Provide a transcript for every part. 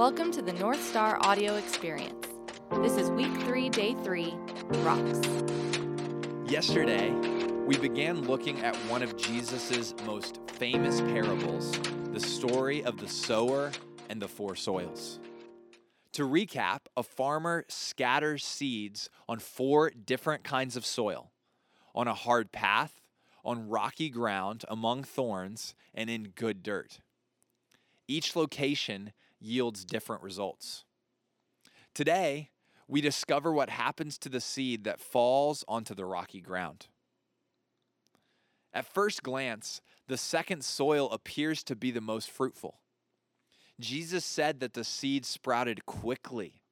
Welcome to the North Star Audio Experience. This is week three, day three Rocks. Yesterday, we began looking at one of Jesus' most famous parables, the story of the sower and the four soils. To recap, a farmer scatters seeds on four different kinds of soil on a hard path, on rocky ground, among thorns, and in good dirt. Each location yields different results. Today, we discover what happens to the seed that falls onto the rocky ground. At first glance, the second soil appears to be the most fruitful. Jesus said that the seed sprouted quickly.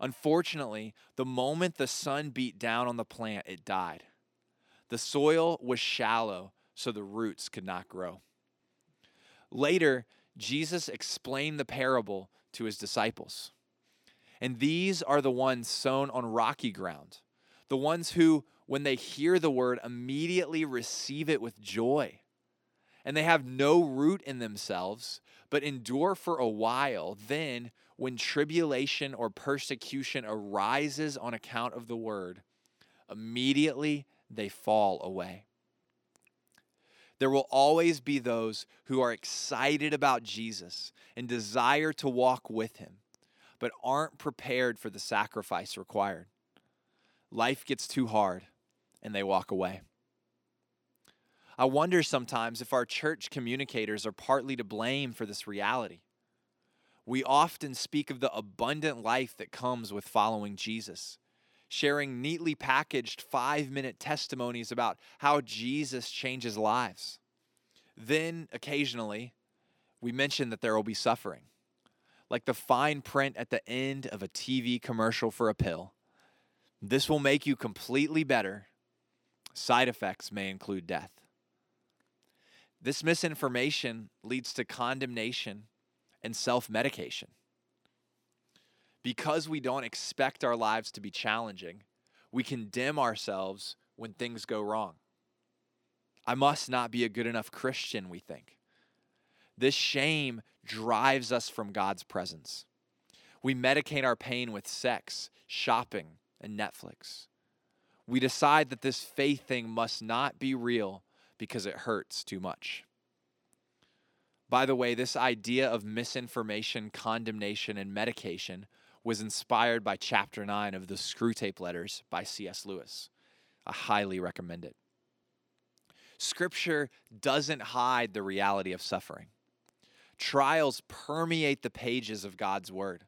Unfortunately, the moment the sun beat down on the plant, it died. The soil was shallow, so the roots could not grow. Later, Jesus explained the parable to his disciples. And these are the ones sown on rocky ground, the ones who, when they hear the word, immediately receive it with joy. And they have no root in themselves, but endure for a while. Then, when tribulation or persecution arises on account of the word, immediately they fall away. There will always be those who are excited about Jesus and desire to walk with him, but aren't prepared for the sacrifice required. Life gets too hard and they walk away. I wonder sometimes if our church communicators are partly to blame for this reality. We often speak of the abundant life that comes with following Jesus sharing neatly packaged five minute testimonies about how Jesus changes lives. Then, occasionally, we mention that there will be suffering, like the fine print at the end of a TV commercial for a pill. This will make you completely better. Side effects may include death. This misinformation leads to condemnation and self medication because we don't expect our lives to be challenging, we condemn ourselves when things go wrong. I must not be a good enough Christian, we think. This shame drives us from God's presence. We medicate our pain with sex, shopping, and Netflix. We decide that this faith thing must not be real because it hurts too much. By the way, this idea of misinformation, condemnation, and medication was inspired by chapter 9 of the Screwtape Letters by C.S. Lewis. I highly recommend it. Scripture doesn't hide the reality of suffering. Trials permeate the pages of God's word.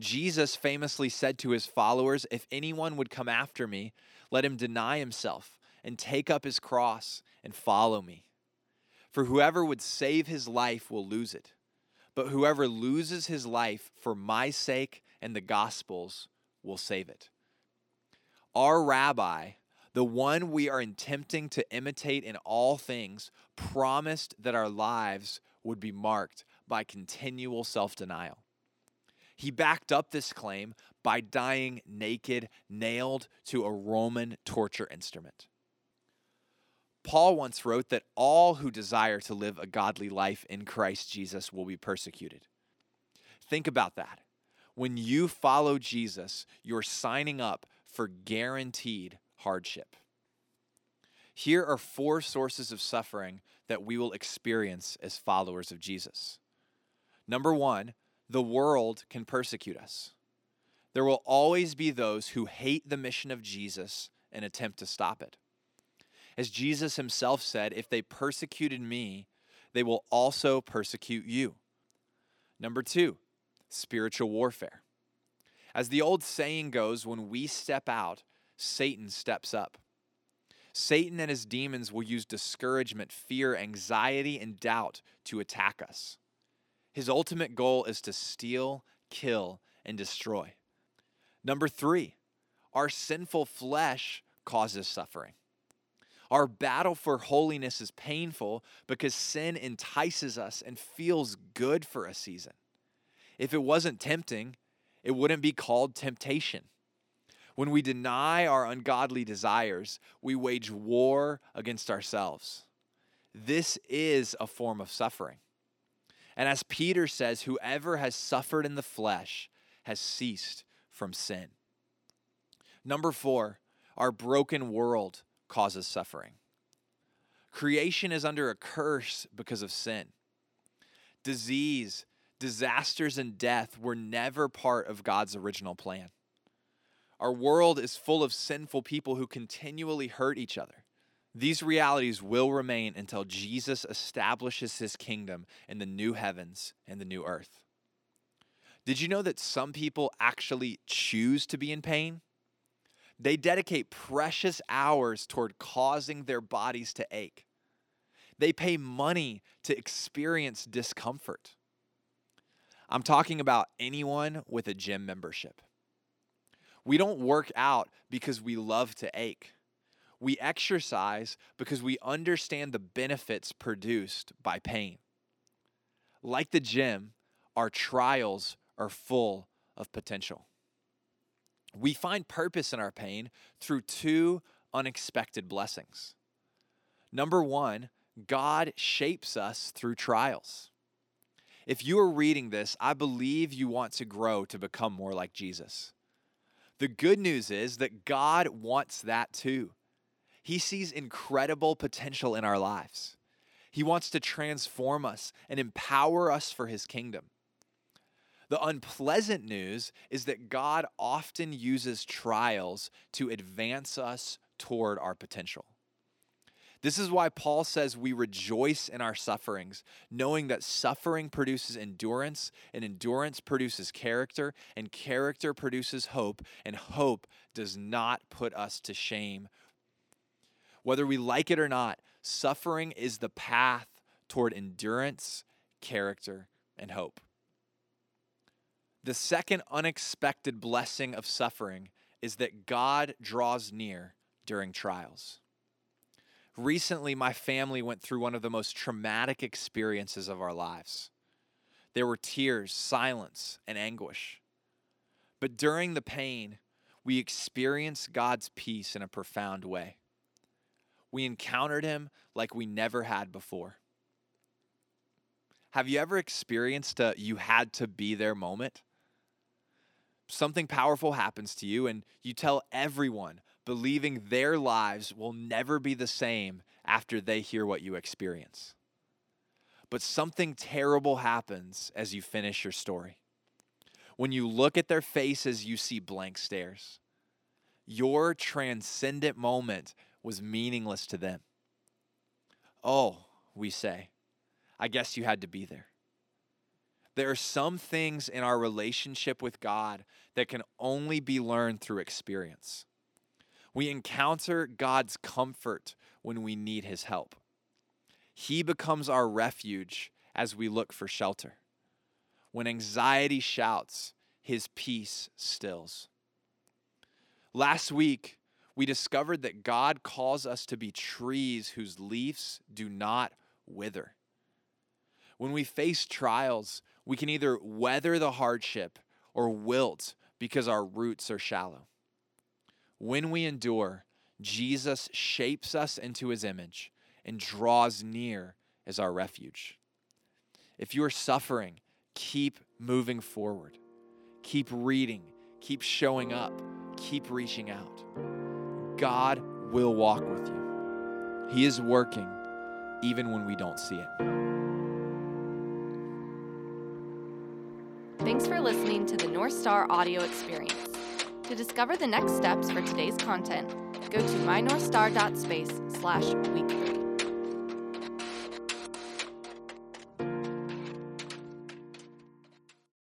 Jesus famously said to his followers, If anyone would come after me, let him deny himself and take up his cross and follow me. For whoever would save his life will lose it but whoever loses his life for my sake and the gospel's will save it. Our rabbi, the one we are attempting to imitate in all things, promised that our lives would be marked by continual self denial. He backed up this claim by dying naked, nailed to a Roman torture instrument. Paul once wrote that all who desire to live a godly life in Christ Jesus will be persecuted. Think about that. When you follow Jesus, you're signing up for guaranteed hardship. Here are four sources of suffering that we will experience as followers of Jesus. Number one, the world can persecute us. There will always be those who hate the mission of Jesus and attempt to stop it. As Jesus himself said, if they persecuted me, they will also persecute you. Number two, spiritual warfare. As the old saying goes, when we step out, Satan steps up. Satan and his demons will use discouragement, fear, anxiety, and doubt to attack us. His ultimate goal is to steal, kill, and destroy. Number three, our sinful flesh causes suffering. Our battle for holiness is painful because sin entices us and feels good for a season. If it wasn't tempting, it wouldn't be called temptation. When we deny our ungodly desires, we wage war against ourselves. This is a form of suffering. And as Peter says, whoever has suffered in the flesh has ceased from sin. Number four, our broken world causes suffering. Creation is under a curse because of sin. Disease, disasters, and death were never part of God's original plan. Our world is full of sinful people who continually hurt each other. These realities will remain until Jesus establishes his kingdom in the new heavens and the new earth. Did you know that some people actually choose to be in pain? They dedicate precious hours toward causing their bodies to ache. They pay money to experience discomfort. I'm talking about anyone with a gym membership. We don't work out because we love to ache. We exercise because we understand the benefits produced by pain. Like the gym, our trials are full of potential. We find purpose in our pain through two unexpected blessings. Number one, God shapes us through trials. If you are reading this, I believe you want to grow to become more like Jesus. The good news is that God wants that too. He sees incredible potential in our lives. He wants to transform us and empower us for His kingdom. The unpleasant news is that God often uses trials to advance us toward our potential. This is why Paul says we rejoice in our sufferings, knowing that suffering produces endurance, and endurance produces character, and character produces hope, and hope does not put us to shame. Whether we like it or not, suffering is the path toward endurance, character, and hope. The second unexpected blessing of suffering is that God draws near during trials. Recently, my family went through one of the most traumatic experiences of our lives. There were tears, silence, and anguish. But during the pain, we experienced God's peace in a profound way. We encountered Him like we never had before. Have you ever experienced a you had to be there moment? Something powerful happens to you and you tell everyone, believing their lives will never be the same after they hear what you experience. But something terrible happens as you finish your story. When you look at their faces, you see blank stares. Your transcendent moment was meaningless to them. Oh, we say, I guess you had to be there. There are some things in our relationship with God that can only be learned through experience. We encounter God's comfort when we need his help. He becomes our refuge as we look for shelter. When anxiety shouts, his peace stills. Last week, we discovered that God calls us to be trees whose leaves do not wither. When we face trials, we can either weather the hardship or wilt because our roots are shallow. When we endure, Jesus shapes us into his image and draws near as our refuge. If you are suffering, keep moving forward. Keep reading. Keep showing up. Keep reaching out. God will walk with you. He is working even when we don't see it. Thanks for listening to the North Star audio experience. To discover the next steps for today's content, go to mynorthstar.space slash week